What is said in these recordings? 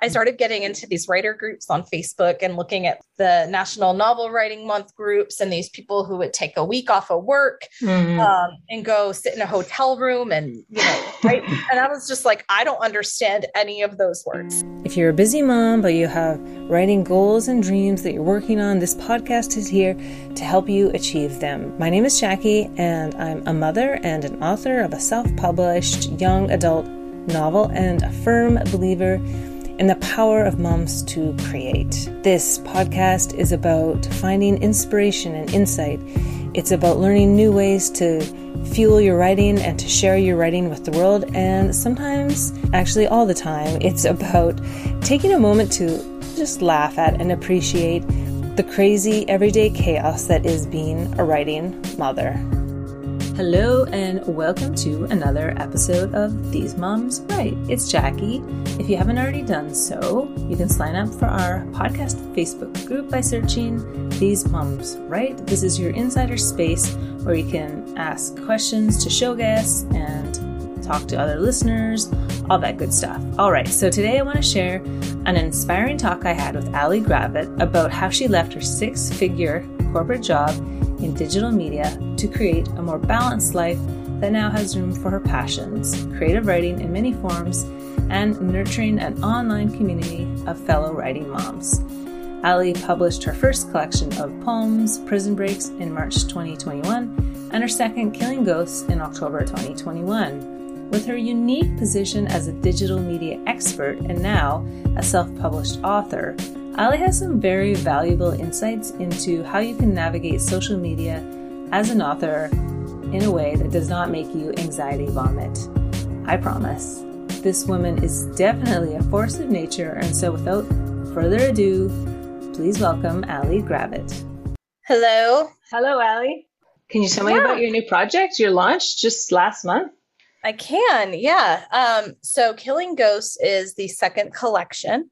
I started getting into these writer groups on Facebook and looking at the National Novel Writing Month groups and these people who would take a week off of work mm-hmm. um, and go sit in a hotel room and, you know, write. and I was just like, I don't understand any of those words. If you're a busy mom, but you have writing goals and dreams that you're working on, this podcast is here to help you achieve them. My name is Jackie, and I'm a mother and an author of a self published young adult novel and a firm believer in the power of moms to create. This podcast is about finding inspiration and insight. It's about learning new ways to fuel your writing and to share your writing with the world. And sometimes, actually, all the time, it's about taking a moment to just laugh at and appreciate the crazy everyday chaos that is being a writing mother. Hello, and welcome to another episode of These Moms Write. It's Jackie. If you haven't already done so, you can sign up for our podcast Facebook group by searching These Moms Write. This is your insider space where you can ask questions to show guests and talk to other listeners, all that good stuff. All right, so today I want to share an inspiring talk I had with Ali Gravitt about how she left her six figure corporate job in digital media to create a more balanced life that now has room for her passions, creative writing in many forms, and nurturing an online community of fellow writing moms. Ali published her first collection of poems, Prison Breaks, in March 2021, and her second, Killing Ghosts, in October 2021. With her unique position as a digital media expert and now a self published author, Ali has some very valuable insights into how you can navigate social media as an author in a way that does not make you anxiety vomit. I promise. This woman is definitely a force of nature, and so without further ado, please welcome Ali Gravitt. Hello. Hello, Ali. Can you tell me yeah. about your new project, your launch just last month? I can, yeah. Um, so Killing Ghosts is the second collection.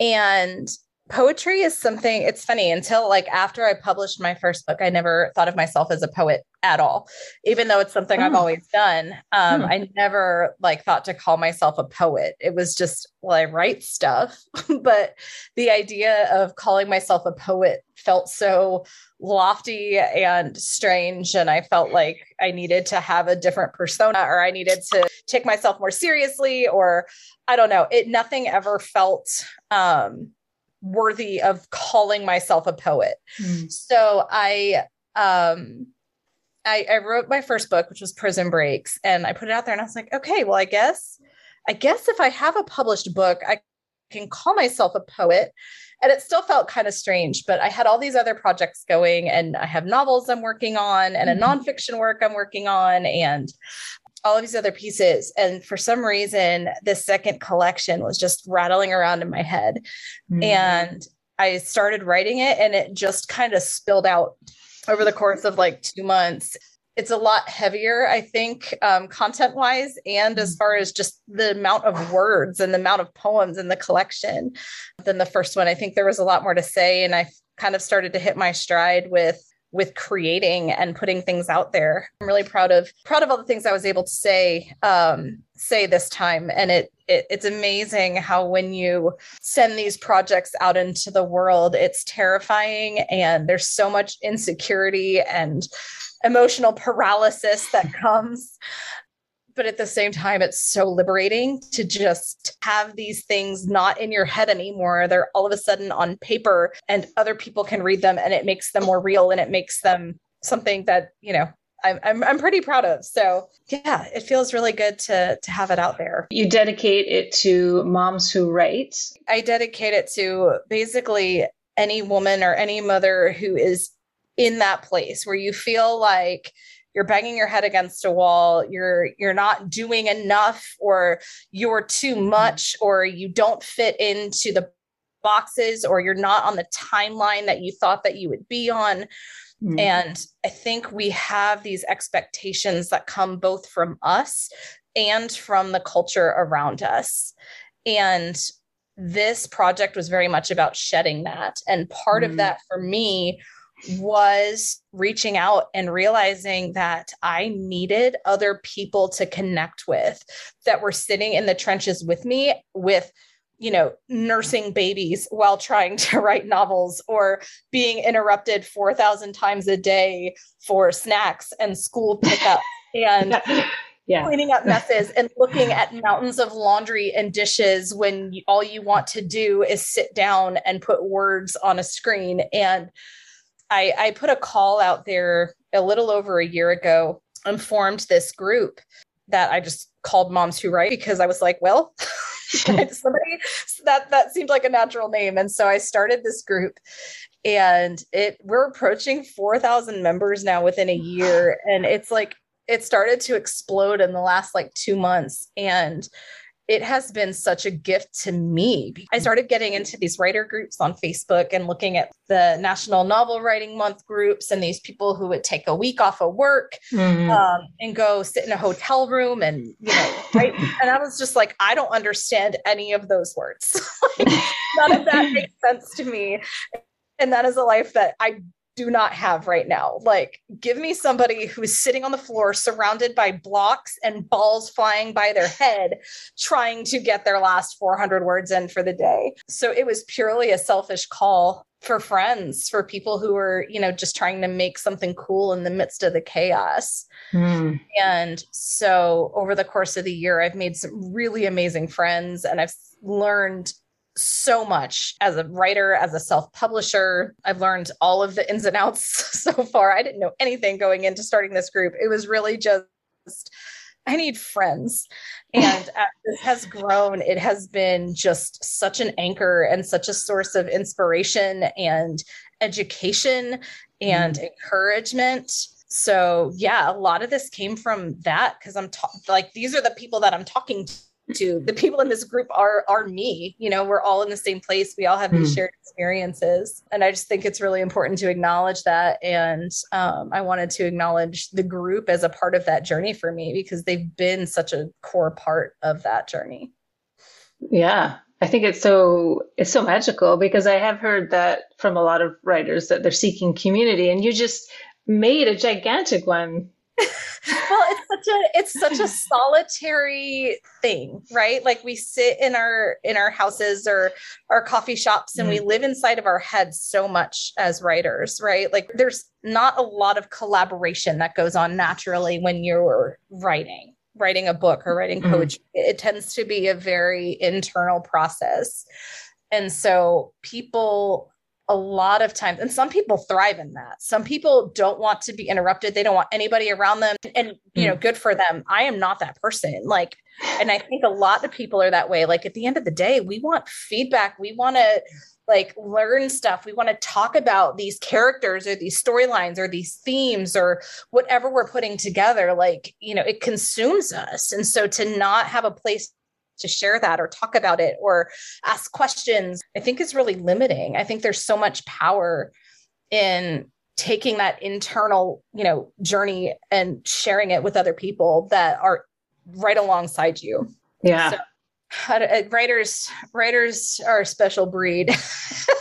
And poetry is something it's funny until like after i published my first book i never thought of myself as a poet at all even though it's something oh. i've always done um, hmm. i never like thought to call myself a poet it was just well i write stuff but the idea of calling myself a poet felt so lofty and strange and i felt like i needed to have a different persona or i needed to take myself more seriously or i don't know it nothing ever felt um worthy of calling myself a poet. Mm. So I um I, I wrote my first book, which was Prison Breaks, and I put it out there and I was like, okay, well, I guess, I guess if I have a published book, I can call myself a poet. And it still felt kind of strange, but I had all these other projects going, and I have novels I'm working on, and a mm-hmm. nonfiction work I'm working on, and all of these other pieces. And for some reason, this second collection was just rattling around in my head. Mm-hmm. And I started writing it and it just kind of spilled out over the course of like two months. It's a lot heavier, I think, um, content wise, and as far as just the amount of words and the amount of poems in the collection than the first one. I think there was a lot more to say, and I kind of started to hit my stride with with creating and putting things out there. I'm really proud of proud of all the things I was able to say um, say this time, and it, it it's amazing how when you send these projects out into the world, it's terrifying, and there's so much insecurity and emotional paralysis that comes but at the same time it's so liberating to just have these things not in your head anymore they're all of a sudden on paper and other people can read them and it makes them more real and it makes them something that you know I'm, I'm, I'm pretty proud of. So yeah, it feels really good to to have it out there. You dedicate it to moms who write. I dedicate it to basically any woman or any mother who is in that place where you feel like you're banging your head against a wall you're you're not doing enough or you're too mm-hmm. much or you don't fit into the boxes or you're not on the timeline that you thought that you would be on mm-hmm. and i think we have these expectations that come both from us and from the culture around us and this project was very much about shedding that and part mm-hmm. of that for me was reaching out and realizing that I needed other people to connect with that were sitting in the trenches with me with you know, nursing babies while trying to write novels or being interrupted 4,000 times a day for snacks and school pickup and yeah. cleaning up messes and looking at mountains of laundry and dishes when you, all you want to do is sit down and put words on a screen. And I, I put a call out there a little over a year ago and formed this group that I just called Moms Who Write because I was like, well, somebody that that seemed like a natural name. And so I started this group and it we're approaching 4,000 members now within a year. And it's like it started to explode in the last like two months. And it has been such a gift to me. I started getting into these writer groups on Facebook and looking at the National Novel Writing Month groups and these people who would take a week off of work mm-hmm. um, and go sit in a hotel room and, you know, write. and I was just like, I don't understand any of those words. like, none of that makes sense to me. And that is a life that I do not have right now. Like, give me somebody who's sitting on the floor surrounded by blocks and balls flying by their head, trying to get their last 400 words in for the day. So it was purely a selfish call for friends, for people who were, you know, just trying to make something cool in the midst of the chaos. Mm. And so over the course of the year, I've made some really amazing friends and I've learned so much as a writer, as a self publisher. I've learned all of the ins and outs so far. I didn't know anything going into starting this group. It was really just, I need friends. And this has grown, it has been just such an anchor and such a source of inspiration and education and mm. encouragement. So, yeah, a lot of this came from that because I'm ta- like, these are the people that I'm talking to the people in this group are are me you know we're all in the same place we all have these mm. shared experiences and i just think it's really important to acknowledge that and um, i wanted to acknowledge the group as a part of that journey for me because they've been such a core part of that journey. Yeah i think it's so it's so magical because i have heard that from a lot of writers that they're seeking community and you just made a gigantic one well it's such a it's such a solitary thing right? Like we sit in our in our houses or our coffee shops and mm. we live inside of our heads so much as writers right? Like there's not a lot of collaboration that goes on naturally when you're writing writing a book or writing mm. poetry. It tends to be a very internal process. And so people a lot of times and some people thrive in that. Some people don't want to be interrupted. They don't want anybody around them and you know mm. good for them. I am not that person like and i think a lot of people are that way. Like at the end of the day we want feedback. We want to like learn stuff. We want to talk about these characters or these storylines or these themes or whatever we're putting together. Like you know it consumes us. And so to not have a place to share that or talk about it or ask questions, I think is really limiting. I think there's so much power in taking that internal, you know, journey and sharing it with other people that are right alongside you. Yeah. So, writers writers are a special breed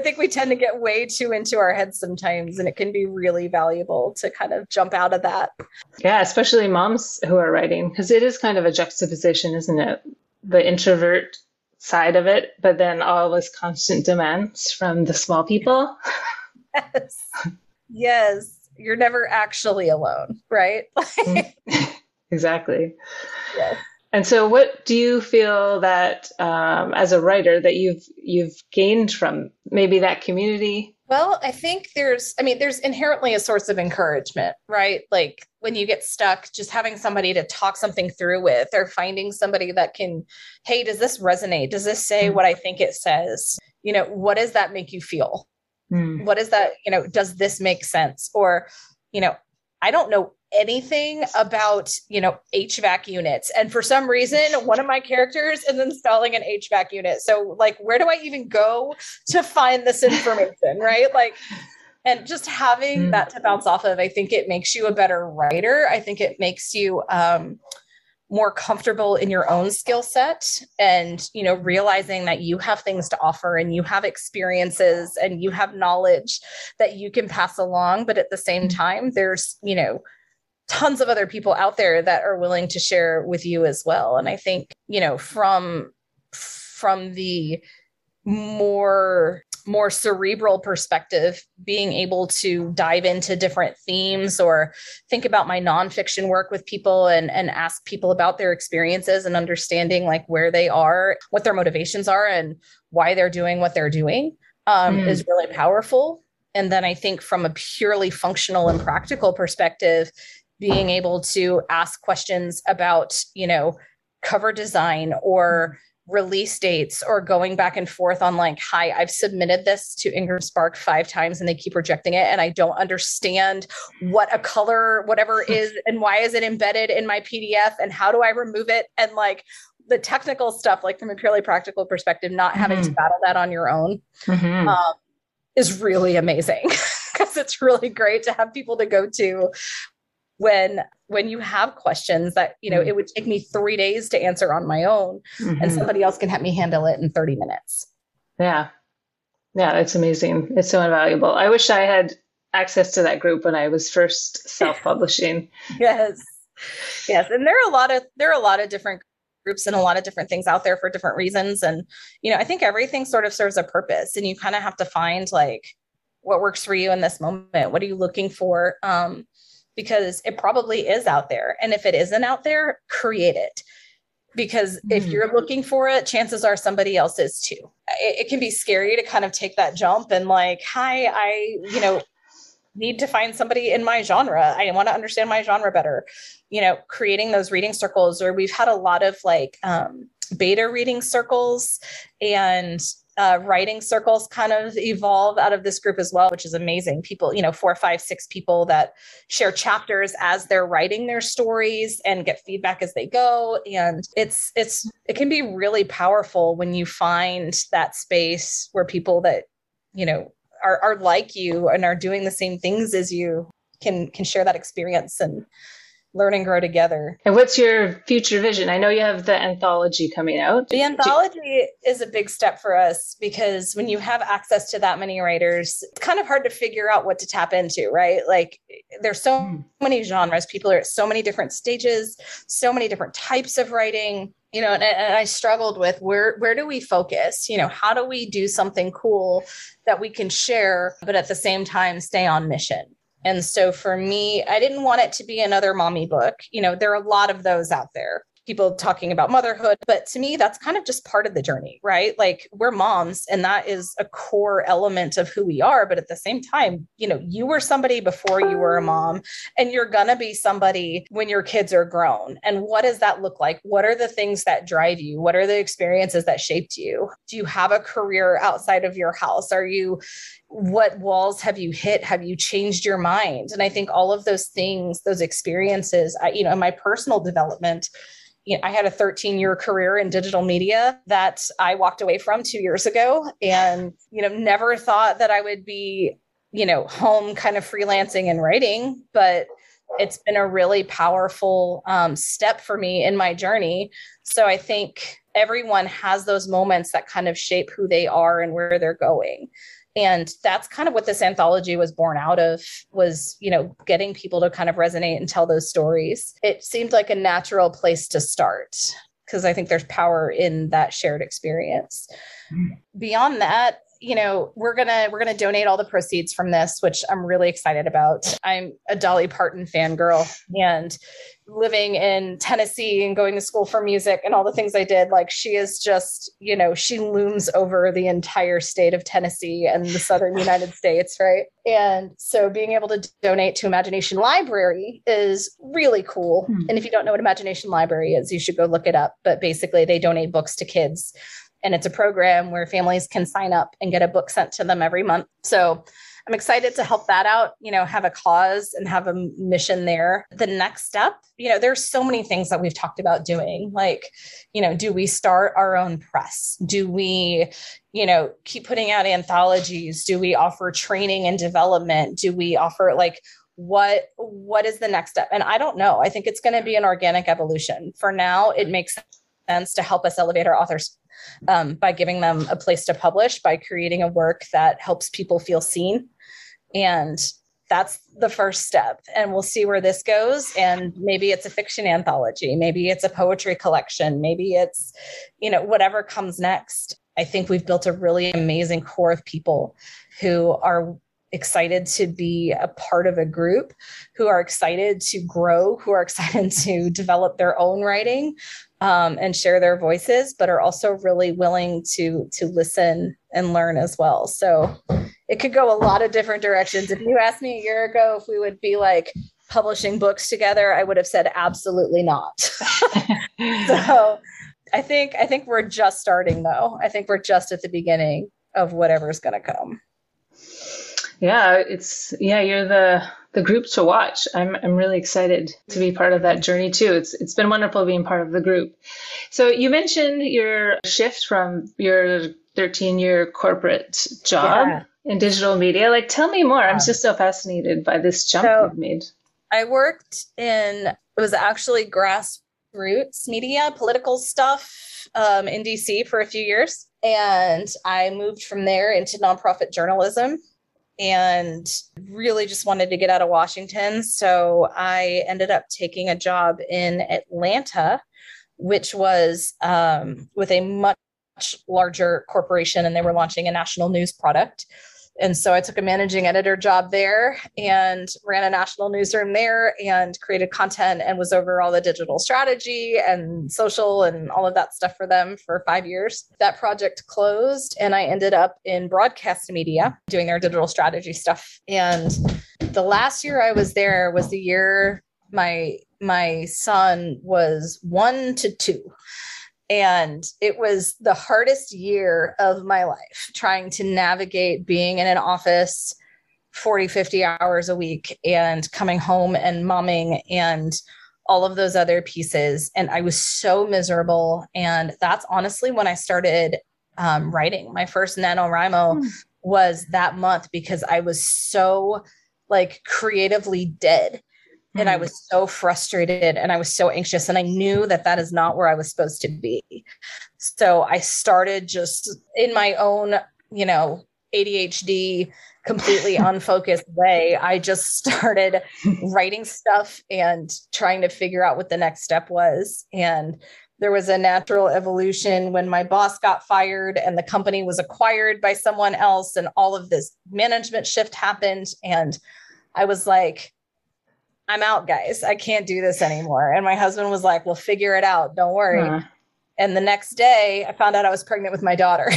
I think we tend to get way too into our heads sometimes, and it can be really valuable to kind of jump out of that. Yeah, especially moms who are writing, because it is kind of a juxtaposition, isn't it? The introvert side of it, but then all this constant demands from the small people. yes. Yes. You're never actually alone, right? Mm. exactly. Yes. And so, what do you feel that um, as a writer that you've you've gained from maybe that community? Well, I think there's, I mean, there's inherently a source of encouragement, right? Like when you get stuck, just having somebody to talk something through with, or finding somebody that can, hey, does this resonate? Does this say mm. what I think it says? You know, what does that make you feel? Mm. What is that? You know, does this make sense? Or, you know, I don't know anything about you know HVAC units, and for some reason, one of my characters is installing an HVAC unit. So, like, where do I even go to find this information? right? Like, and just having mm. that to bounce off of, I think it makes you a better writer. I think it makes you um, more comfortable in your own skill set and you know realizing that you have things to offer and you have experiences and you have knowledge that you can pass along but at the same mm. time there's you know tons of other people out there that are willing to share with you as well and i think you know from from the more more cerebral perspective, being able to dive into different themes or think about my nonfiction work with people and, and ask people about their experiences and understanding like where they are, what their motivations are, and why they're doing what they're doing um, mm. is really powerful. And then I think from a purely functional and practical perspective, being able to ask questions about, you know, cover design or release dates or going back and forth on like hi i've submitted this to IngramSpark five times and they keep rejecting it and i don't understand what a color whatever is and why is it embedded in my pdf and how do i remove it and like the technical stuff like from a purely practical perspective not having mm-hmm. to battle that on your own mm-hmm. um, is really amazing because it's really great to have people to go to when when you have questions that you know mm-hmm. it would take me three days to answer on my own mm-hmm. and somebody else can help me handle it in 30 minutes. Yeah. Yeah it's amazing. It's so invaluable. I wish i had access to that group when i was first self-publishing. Yes. Yes and there are a lot of there are a lot of different groups and a lot of different things out there for different reasons and you know i think everything sort of serves a purpose and you kind of have to find like what works for you in this moment. What are you looking for? Um because it probably is out there. And if it isn't out there, create it. Because mm-hmm. if you're looking for it, chances are somebody else is too. It, it can be scary to kind of take that jump and like, hi, I, you know, need to find somebody in my genre. I want to understand my genre better. You know, creating those reading circles, or we've had a lot of like um, beta reading circles and uh, writing circles kind of evolve out of this group as well, which is amazing. People, you know, four, five, six people that share chapters as they're writing their stories and get feedback as they go. And it's it's it can be really powerful when you find that space where people that you know are, are like you and are doing the same things as you can can share that experience and learn and grow together. And what's your future vision? I know you have the anthology coming out. The anthology is a big step for us because when you have access to that many writers, it's kind of hard to figure out what to tap into, right? Like there's so mm. many genres, people are at so many different stages, so many different types of writing. You know, and, and I struggled with where where do we focus? You know, how do we do something cool that we can share, but at the same time stay on mission? And so for me, I didn't want it to be another mommy book. You know, there are a lot of those out there, people talking about motherhood. But to me, that's kind of just part of the journey, right? Like we're moms, and that is a core element of who we are. But at the same time, you know, you were somebody before you were a mom, and you're going to be somebody when your kids are grown. And what does that look like? What are the things that drive you? What are the experiences that shaped you? Do you have a career outside of your house? Are you, what walls have you hit? Have you changed your mind? And i think all of those things those experiences I, you know in my personal development you know, I had a 13 year career in digital media that I walked away from two years ago and, you know, never thought that I would be, you know, home kind of freelancing and writing, but it's been a really powerful um, step for me in my journey. So I think everyone has those moments that kind of shape who they are and where they're going and that's kind of what this anthology was born out of was you know getting people to kind of resonate and tell those stories it seemed like a natural place to start because i think there's power in that shared experience mm. beyond that you know we're gonna we're gonna donate all the proceeds from this which i'm really excited about. I'm a dolly parton fangirl and living in tennessee and going to school for music and all the things i did like she is just you know she looms over the entire state of tennessee and the southern united states right? And so being able to donate to imagination library is really cool. Hmm. and if you don't know what imagination library is you should go look it up. But basically they donate books to kids and it's a program where families can sign up and get a book sent to them every month. So I'm excited to help that out, you know, have a cause and have a mission there. The next step, you know, there's so many things that we've talked about doing. Like, you know, do we start our own press? Do we, you know, keep putting out anthologies? Do we offer training and development? Do we offer like what what is the next step? And I don't know. I think it's going to be an organic evolution. For now, it makes to help us elevate our authors um, by giving them a place to publish, by creating a work that helps people feel seen. And that's the first step. And we'll see where this goes. And maybe it's a fiction anthology. Maybe it's a poetry collection. Maybe it's you know whatever comes next. I think we've built a really amazing core of people who are excited to be a part of a group who are excited to grow who are excited to develop their own writing um, and share their voices but are also really willing to to listen and learn as well so it could go a lot of different directions. If you asked me a year ago if we would be like publishing books together, I would have said absolutely not. so I think I think we're just starting though. I think we're just at the beginning of whatever's going to come. Yeah, it's yeah, you're the the group to watch. I'm I'm really excited to be part of that journey too. It's it's been wonderful being part of the group. So you mentioned your shift from your 13 year corporate job yeah in digital media. Like, tell me more. I'm just so fascinated by this jump so you've made. I worked in, it was actually grassroots media, political stuff um, in DC for a few years. And I moved from there into nonprofit journalism and really just wanted to get out of Washington. So I ended up taking a job in Atlanta, which was um, with a much larger corporation, and they were launching a national news product. And so I took a managing editor job there and ran a national newsroom there and created content and was over all the digital strategy and social and all of that stuff for them for five years. That project closed and I ended up in broadcast media doing their digital strategy stuff. And the last year I was there was the year my my son was one to two and it was the hardest year of my life trying to navigate being in an office 40, 50 hours a week and coming home and momming and all of those other pieces. And I was so miserable. And that's honestly when I started um, writing. My first NaNoWriMo mm. was that month because I was so like creatively dead and I hmm. was so frustrated and I was so anxious. And I knew that that is not where I was supposed to be. So I started just in my own, you know, ADHD, completely unfocused way. I just started writing stuff and trying to figure out what the next step was. And there was a natural evolution when my boss got fired and the company was acquired by someone else, and all of this management shift happened. And I was like, I'm out, guys. I can't do this anymore. And my husband was like, We'll figure it out. Don't worry. Huh. And the next day, I found out I was pregnant with my daughter.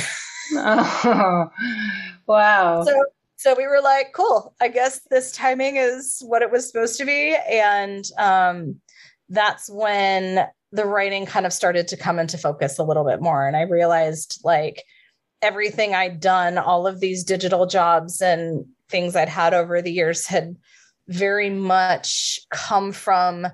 oh, wow. So, so we were like, cool. I guess this timing is what it was supposed to be. And um, that's when the writing kind of started to come into focus a little bit more. And I realized like everything I'd done, all of these digital jobs and things I'd had over the years had very much come from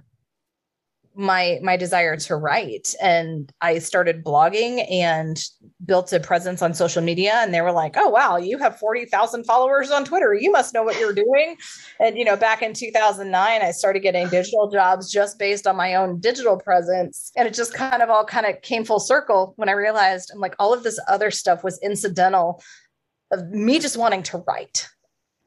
my my desire to write. And i started blogging and built a presence on social media. And they were like oh wow you have 40,000 followers on twitter. You must know what you're doing. And you know back in 2009 i started getting digital jobs just based on my own digital presence. And it just kind of all kind of came full circle when i realized i'm like all of this other stuff was incidental of me just wanting to write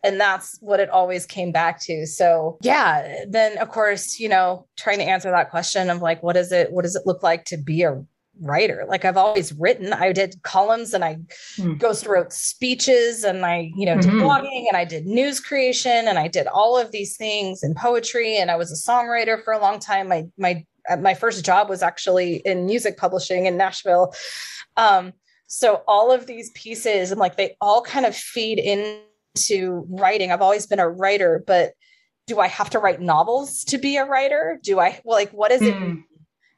and that's what it always came back to. So yeah then of course you know trying to answer that question of like what is it what does it look like to be a writer? Like i've always written. I did columns and i mm. ghost wrote speeches and i you know did mm-hmm. blogging and i did news creation and i did all of these things in poetry and i was a songwriter for a long time. My my uh, my first job was actually in music publishing in nashville. Um so all of these pieces and like they all kind of feed in to writing. I've always been a writer, but do I have to write novels to be a writer? Do I well, like what is it hmm.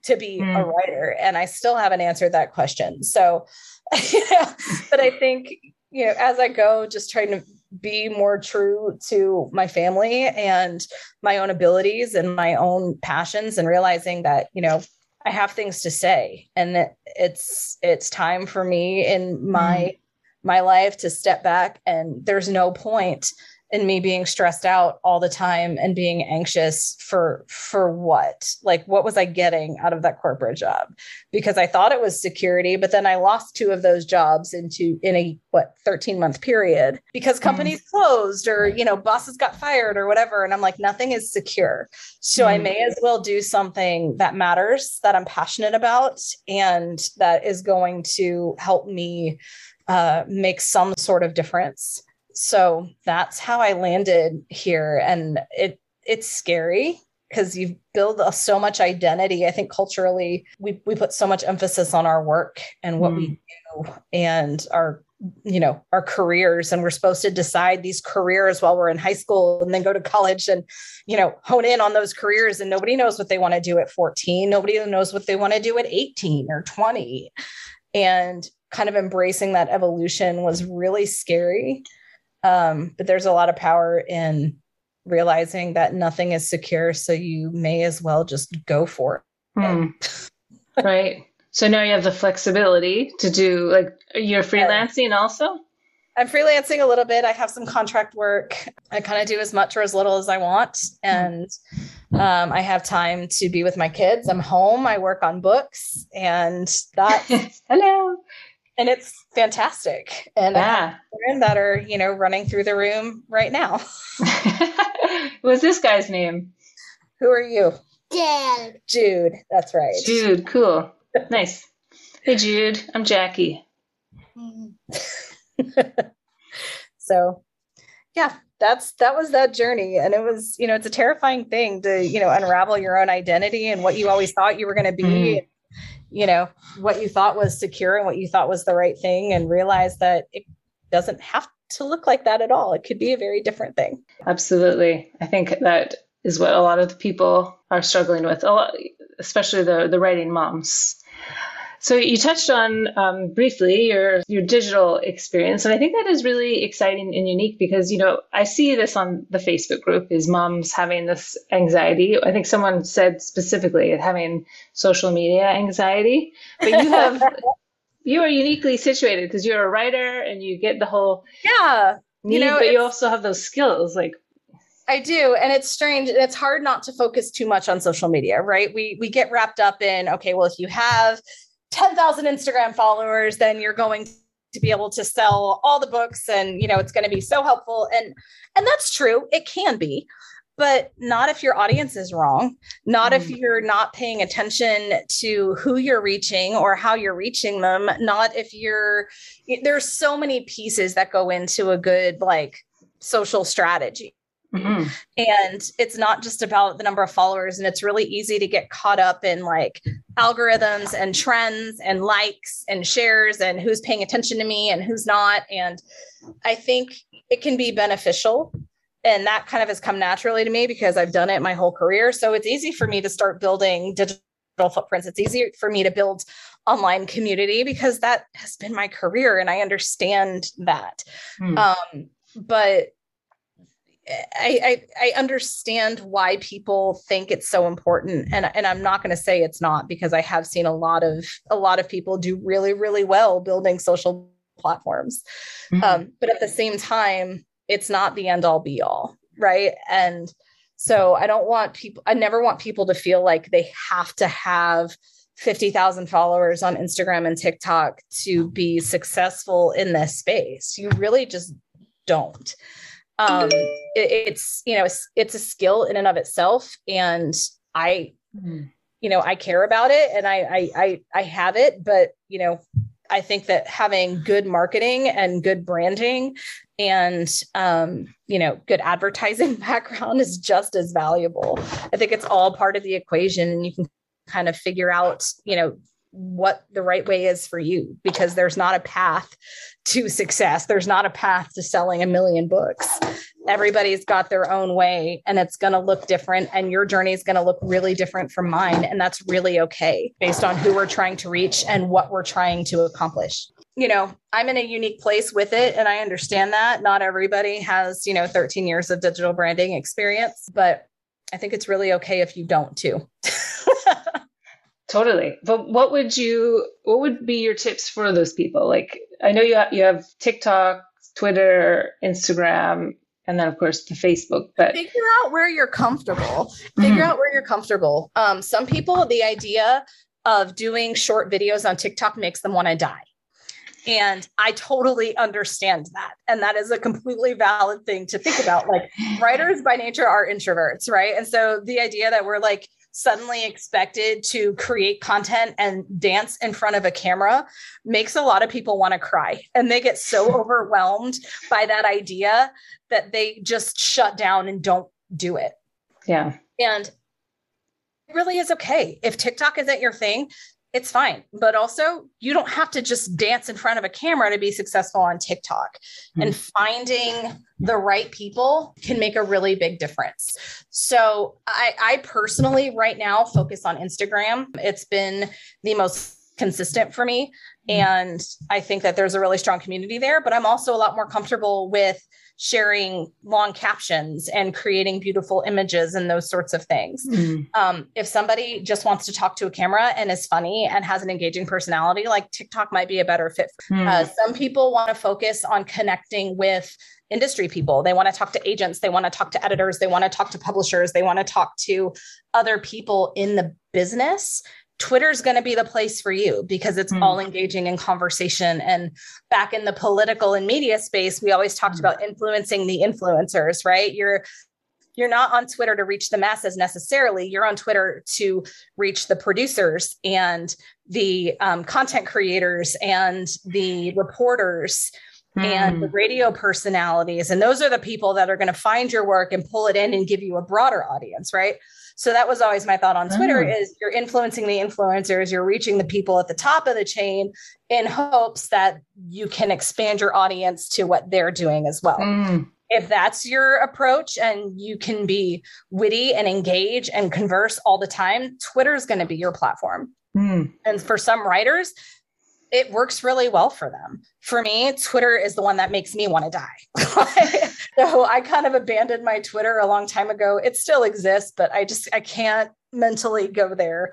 to be mm. a hmm. writer? And I still haven't answered that question. So, but I think, you know, as I go, just trying to be more true to my family and my own abilities and my own passions and realizing that, you know, I have things to say and that it's it's time for me in my mm my life to step back and there's no point in me being stressed out all the time and being anxious for for what like what was i getting out of that corporate job because i thought it was security but then i lost two of those jobs into in a what 13 month period because mm-hmm. companies mm. closed or you know bosses got fired or whatever and i'm like nothing is secure so mm. i may as well do something that matters that i'm passionate about and that is going to help me uh, make some sort of difference so that's how I landed here. And it it's scary because you build a, so much identity. I think culturally we, we put so much emphasis on our work and what mm. we do and our you know our careers and we're supposed to decide these careers while we're in high school and then go to college and you know hone in on those careers and nobody knows what they want to do at 14 nobody knows what they want to do at 18 or 20 and kind of embracing that evolution was really scary um, but there's a lot of power in realizing that nothing is secure. So you may as well just go for it. Mm. right. So now you have the flexibility to do like you're freelancing also? I'm freelancing a little bit. I have some contract work. I kind of do as much or as little as I want. And um, I have time to be with my kids. I'm home. I work on books and that. Hello and it's fantastic. And yeah. children that are, you know, running through the room right now. What's this guy's name? Who are you? Jude. Jude. That's right. Jude. Cool. nice. Hey, Jude. I'm Jackie. so, yeah, that's that was that journey, and it was, you know, it's a terrifying thing to, you know, unravel your own identity and what you always thought you were going to be. Mm you know what you thought was secure and what you thought was the right thing and realize that it doesn't have to look like that at all. It could be a very different thing. Absolutely. I think that is what a lot of the people are struggling with. A lot, especially the the writing moms so you touched on um, briefly your your digital experience, and I think that is really exciting and unique because you know I see this on the Facebook group is moms having this anxiety. I think someone said specifically having social media anxiety, but you have you are uniquely situated because you're a writer and you get the whole yeah need, you know, but you also have those skills like I do. And it's strange. It's hard not to focus too much on social media, right? We we get wrapped up in, okay, well, if you have 10,000 Instagram followers, then you're going to be able to sell all the books and you know it's going to be so helpful. And and that's true. It can be. But not if your audience is wrong. Not mm. if you're not paying attention to who you're reaching or how you're reaching them. Not if you're there's so many pieces that go into a good like social strategy Mm-hmm. And it's not just about the number of followers. And it's really easy to get caught up in like algorithms and trends and likes and shares and who's paying attention to me and who's not. And I think it can be beneficial. And that kind of has come naturally to me because I've done it my whole career. So it's easy for me to start building digital footprints. It's easy for me to build online community because that has been my career and I understand that. Mm. Um, but I, I, I understand why people think it's so important, and and I'm not going to say it's not because I have seen a lot of a lot of people do really really well building social platforms, mm-hmm. um, but at the same time, it's not the end all be all, right? And so I don't want people. I never want people to feel like they have to have 50,000 followers on Instagram and TikTok to be successful in this space. You really just don't um it, it's you know it's, it's, a skill in and of itself and i mm. you know i care about it and I, I i i have it but you know i think that having good marketing and good branding and um you know good advertising background is just as valuable i think it's all part of the equation and you can kind of figure out you know what the right way is for you because there's not a path to success. There's not a path to selling a million books. Everybody's got their own way and it's going to look different and your journey is going to look really different from mine and that's really okay based on who we're trying to reach and what we're trying to accomplish. You know, I'm in a unique place with it and I understand that not everybody has, you know, 13 years of digital branding experience, but I think it's really okay if you don't too. Totally. But what would you what would be your tips for those people? Like I know you have, you have TikTok, Twitter, Instagram. and then of course the Facebook. But figure out where you're comfortable. Figure mm-hmm. out where you're comfortable. Um, some people, the idea of doing short videos on TikTok makes them want to die. And I totally understand that. And that is a completely valid thing to think about. Like writers by nature are introverts, right? And so the idea that we're like suddenly expected to create content and dance in front of a camera makes a lot of people want to cry. And they get so overwhelmed by that idea that they just shut down and don't do it. Yeah. And it really is okay. If TikTok isn't your thing, it's fine. But also, you don't have to just dance in front of a camera to be successful on TikTok. Mm-hmm. And finding the right people can make a really big difference. So, I, I personally, right now, focus on Instagram. It's been the most consistent for me. Mm-hmm. And I think that there's a really strong community there, but I'm also a lot more comfortable with sharing long captions and creating beautiful images and those sorts of things. Mm. Um, if somebody just wants to talk to a camera and is funny and has an engaging personality, like TikTok might be a better fit. Mm. Uh, some people want to focus on connecting with industry people. They want to talk to agents, they want to talk to editors, they want to talk to publishers, they want to talk to other people in the business Twitter is going to be the place for you because it's mm. all engaging in conversation. And back in the political and media space, we always talked mm. about influencing the influencers, right? You're you're not on Twitter to reach the masses necessarily. You're on Twitter to reach the producers and the um, content creators and the reporters mm. and the hmm. radio personalities. And those are the people that are going to find your work and pull it in and give you a broader audience, right? So that was always my thought on Twitter oh. is you're influencing the influencers, you're reaching the people at the top of the chain in hopes that you can expand your audience to what they're doing as well. Mm. If that's your approach and you can be witty and engage and converse all the time, Twitter is going to be your platform. Mm. And for some writers, it works really well for them. For me, Twitter is the one that makes me want to die. so I kind of abandoned my Twitter a long time ago. It still exists, but I just I can't mentally go there.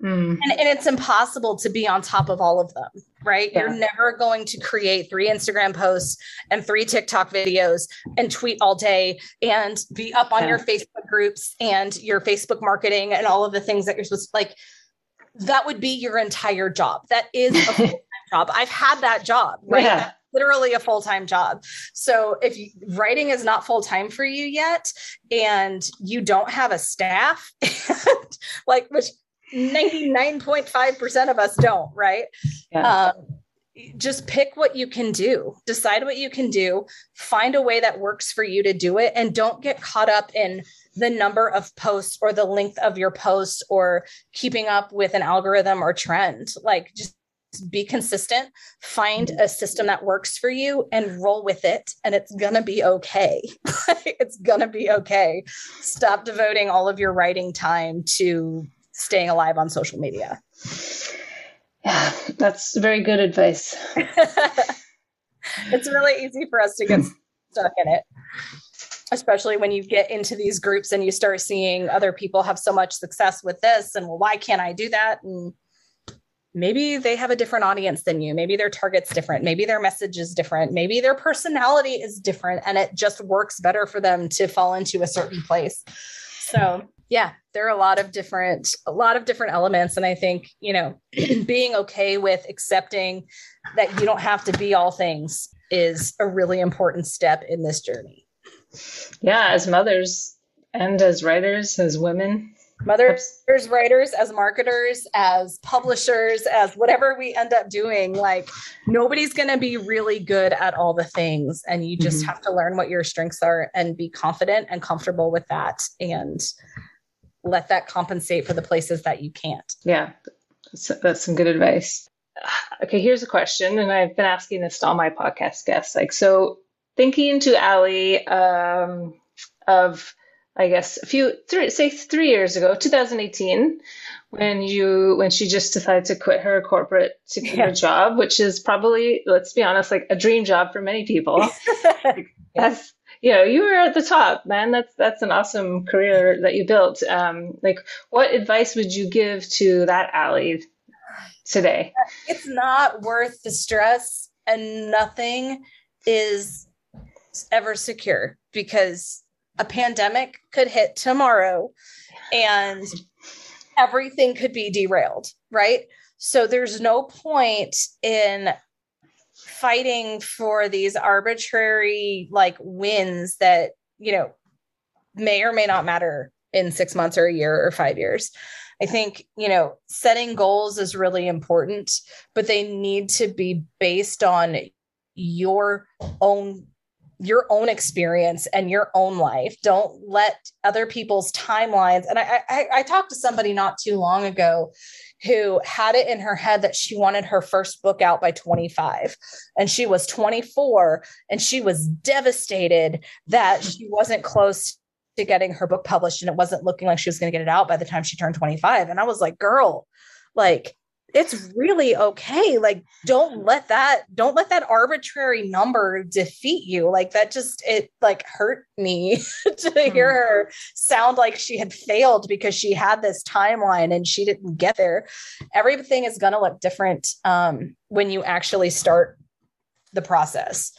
Mm. And, and, it's impossible to be on top of all of them, right? Yeah. You're never going to create three Instagram posts and three TikTok videos and tweet all day and be up on yeah. your Facebook groups and your Facebook marketing and all of the things that you're supposed to like that would be your entire job. That is a full-time job. I've had that job, right? Yeah. Literally a full-time job. So if you, writing is not full-time for you yet and you don't have a staff, like which 99.5% of us don't, right? Yeah. Um, just pick what you can do decide what you can do find a way that works for you to do it and don't get caught up in the number of posts or the length of your post or keeping up with an algorithm or trend. Like just be consistent, find a system that works for you and roll with it and it's going to be okay. it's going to be okay. Stop devoting all of your writing time to staying alive on social media. Yeah, that's very good advice. it's really easy for us to get stuck in it especially when you get into these groups and you start seeing other people have so much success with this and well why can't i do that? And maybe they have a different audience than you. Maybe their target's different. Maybe their message is different. Maybe their personality is different and it just works better for them to fall into a certain place. So yeah there are a lot of different a lot of different elements and i think you know being okay with accepting that you don't have to be all things is a really important step in this journey yeah, as mothers and as writers, as women. Mothers, writers, as marketers, as publishers, as whatever we end up doing, like nobody's going to be really good at all the things. And you just mm-hmm. have to learn what your strengths are and be confident and comfortable with that and let that compensate for the places that you can't. Yeah, that's, that's some good advice. Okay, here's a question, and I've been asking this to all my podcast guests. Like, so thinking to Ali um, of, I guess, a few, three, say three years ago, 2018, when you when she just decided to quit her corporate yeah. job, which is probably, let's be honest, like a dream job for many people. that's you know you were at the top man. That's that's an awesome career that you built. Um like what advice would you give to that Ali today? It's not worth the stress and nothing is ever secure because a pandemic could hit tomorrow and everything could be derailed, right? So there's no point in fighting for these arbitrary like wins that, you know, may or may not matter in 6 months or a year or 5 years. I think, you know, setting goals is really important, but they need to be based on your own your own experience and your own life. Don't let other people's timelines. And I, I, I talked to somebody not too long ago who had it in her head that she wanted her first book out by 25 and she was 24 and she was devastated that she wasn't close to getting her book published and it wasn't looking like she was going to get it out by the time she turned 25 and i was like girl like it's really okay like don't let that don't let that arbitrary number defeat you like that just it like hurt me to mm. hear her sound like she had failed because she had this timeline and she didn't get there. Everything is going to look different um, when you actually start the process.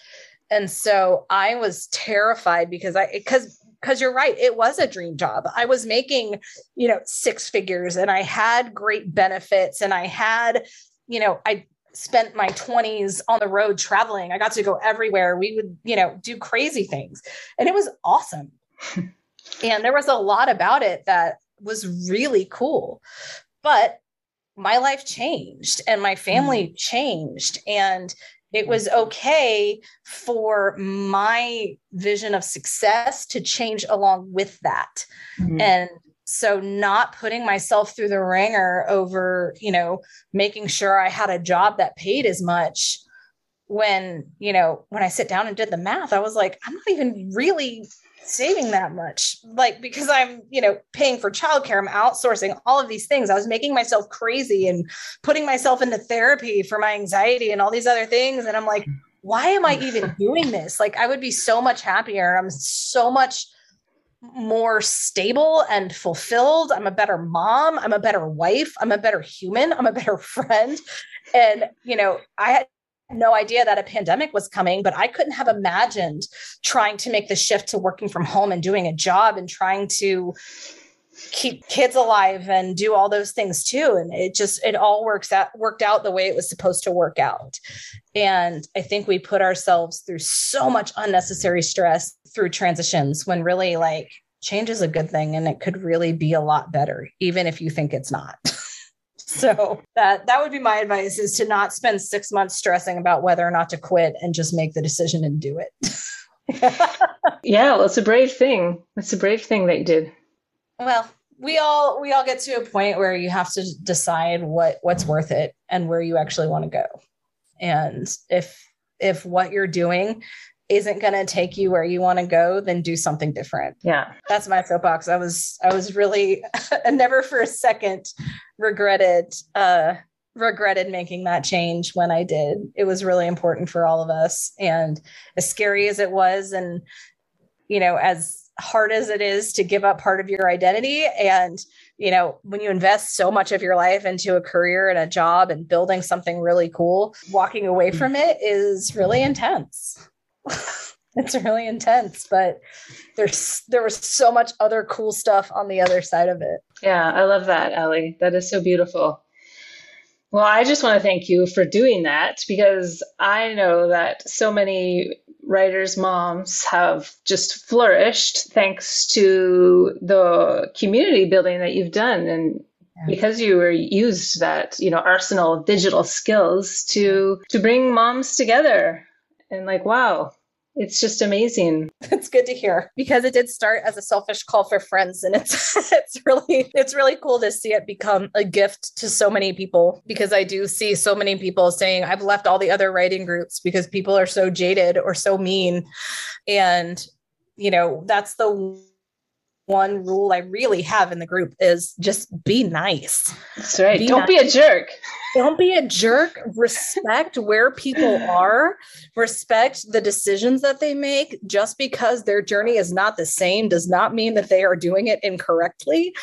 And so i was terrified because i because because you're right it was a dream job. I was making you know six figures and i had great benefits and i had you know i spent my 20s on the road traveling. I got to go everywhere. We would you know do crazy things. And it was awesome. And there was a lot about it that was really cool. But my life changed and my family mm. changed. And it was okay for my vision of success to change along with that. Mm-hmm. And so not putting myself through the wringer over, you know, making sure I had a job that paid as much when, you know, when I sit down and did the math, I was like, I'm not even really saving that much. Like because i'm you know paying for childcare i'm outsourcing all of these things. I was making myself crazy and putting myself into therapy for my anxiety and all these other things. And i'm like why am i even doing this? Like i would be so much happier. I'm so much more stable and fulfilled. I'm a better mom. I'm a better wife. I'm a better human. I'm a better friend. And you know i no idea that a pandemic was coming, but I couldn't have imagined trying to make the shift to working from home and doing a job and trying to keep kids alive and do all those things too. And it just it all works out worked out the way it was supposed to work out. And i think we put ourselves through so much unnecessary stress through transitions when really like change is a good thing and it could really be a lot better even if you think it's not So that that would be my advice is to not spend six months stressing about whether or not to quit and just make the decision and do it. yeah, well, it's a brave thing. It's a brave thing that you did. Well, we all we all get to a point where you have to decide what what's worth it and where you actually want to go. And if if what you're doing isn't going to take you where you want to go then do something different. Yeah. That's my soapbox. I was i was really never for a second regretted uh regretted making that change when i did. It was really important for all of us. And as scary as it was and you know as hard as it is to give up part of your identity and you know when you invest so much of your life into a career and a job and building something really cool walking away from it is really intense it's really intense but there's there was so much other cool stuff on the other side of it. Yeah i love that ellie that is so beautiful. Well i just want to thank you for doing that because i know that so many writers moms have just flourished thanks to the community building that you've done and because you were used that you know arsenal of digital skills to to bring moms together. And like wow it's just amazing. It's good to hear because it did start as a selfish call for friends and it's it's really it's really cool to see it become a gift to so many people because I do see so many people saying I've left all the other writing groups because people are so jaded or so mean and you know that's the one rule I really have in the group is just be nice. That's right. Be Don't nice. be a jerk. Don't be a jerk. Respect where people are, respect the decisions that they make. Just because their journey is not the same does not mean that they are doing it incorrectly.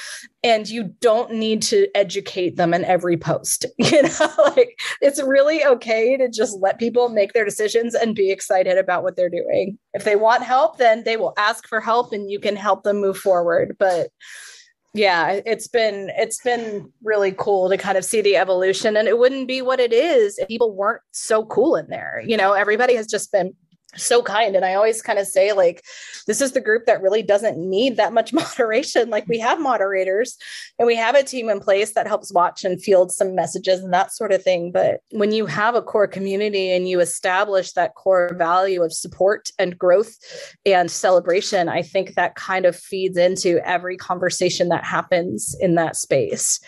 And you don't need to educate them in every post. You know, like it's really okay to just let people make their decisions and be excited about what they're doing. If they want help, then they will ask for help and you can help them move forward. But yeah it's been it's been really cool to kind of see the evolution and it wouldn't be what it is if people weren't so cool in there you know everybody has just been so kind. And i always kind of say like this is the group that really doesn't need that much moderation. Like we have moderators and we have a team in place that helps watch and field some messages and that sort of thing. But when you have a core community and you establish that core value of support and growth and celebration i think that kind of feeds into every conversation that happens in that space.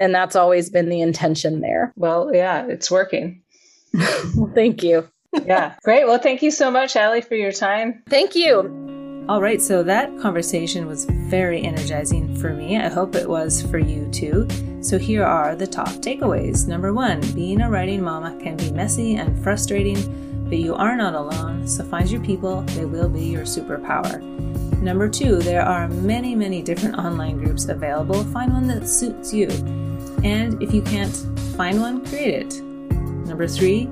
And that's always been the intention there. Well yeah it's working. Thank you yeah. Great. Well, thank you so much, Allie, for your time. Thank you. All right. So that conversation was very energizing for me. I hope it was for you too. So here are the top takeaways. Number one, being a writing mama can be messy and frustrating, but you are not alone. So find your people, they will be your superpower. Number two, there are many, many different online groups available. Find one that suits you. And if you can't find one, create it. Number three,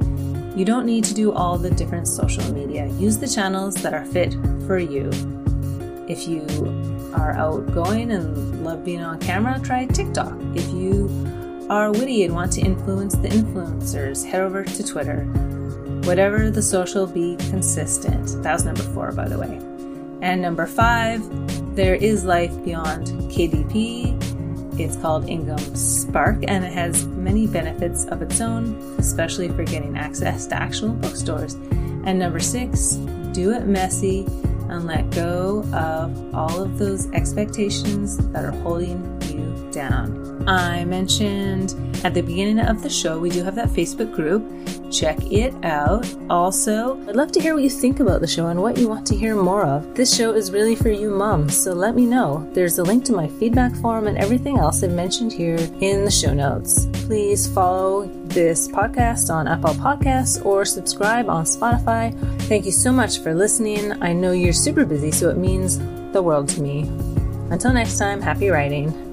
you don't need to do all the different social media. Use the channels that are fit for you. If you are outgoing and love being on camera, try TikTok. If you are witty and want to influence the influencers, head over to Twitter. Whatever the social, be consistent. That was number four, by the way. And number five, there is life beyond KDP it's called IngramSpark and it has many benefits of its own, especially for getting access to actual bookstores. And number six, do it messy and let go of all of those expectations that are holding you down. I mentioned at the beginning of the show, we do have that Facebook group. Check it out. Also, I'd love to hear what you think about the show and what you want to hear more of. This show is really for you moms, so let me know. There's a link to my feedback form and everything else I've mentioned here in the show notes. Please follow this podcast on Apple Podcasts or subscribe on Spotify. Thank you so much for listening. I know you're super busy, so it means the world to me. Until next time, happy writing.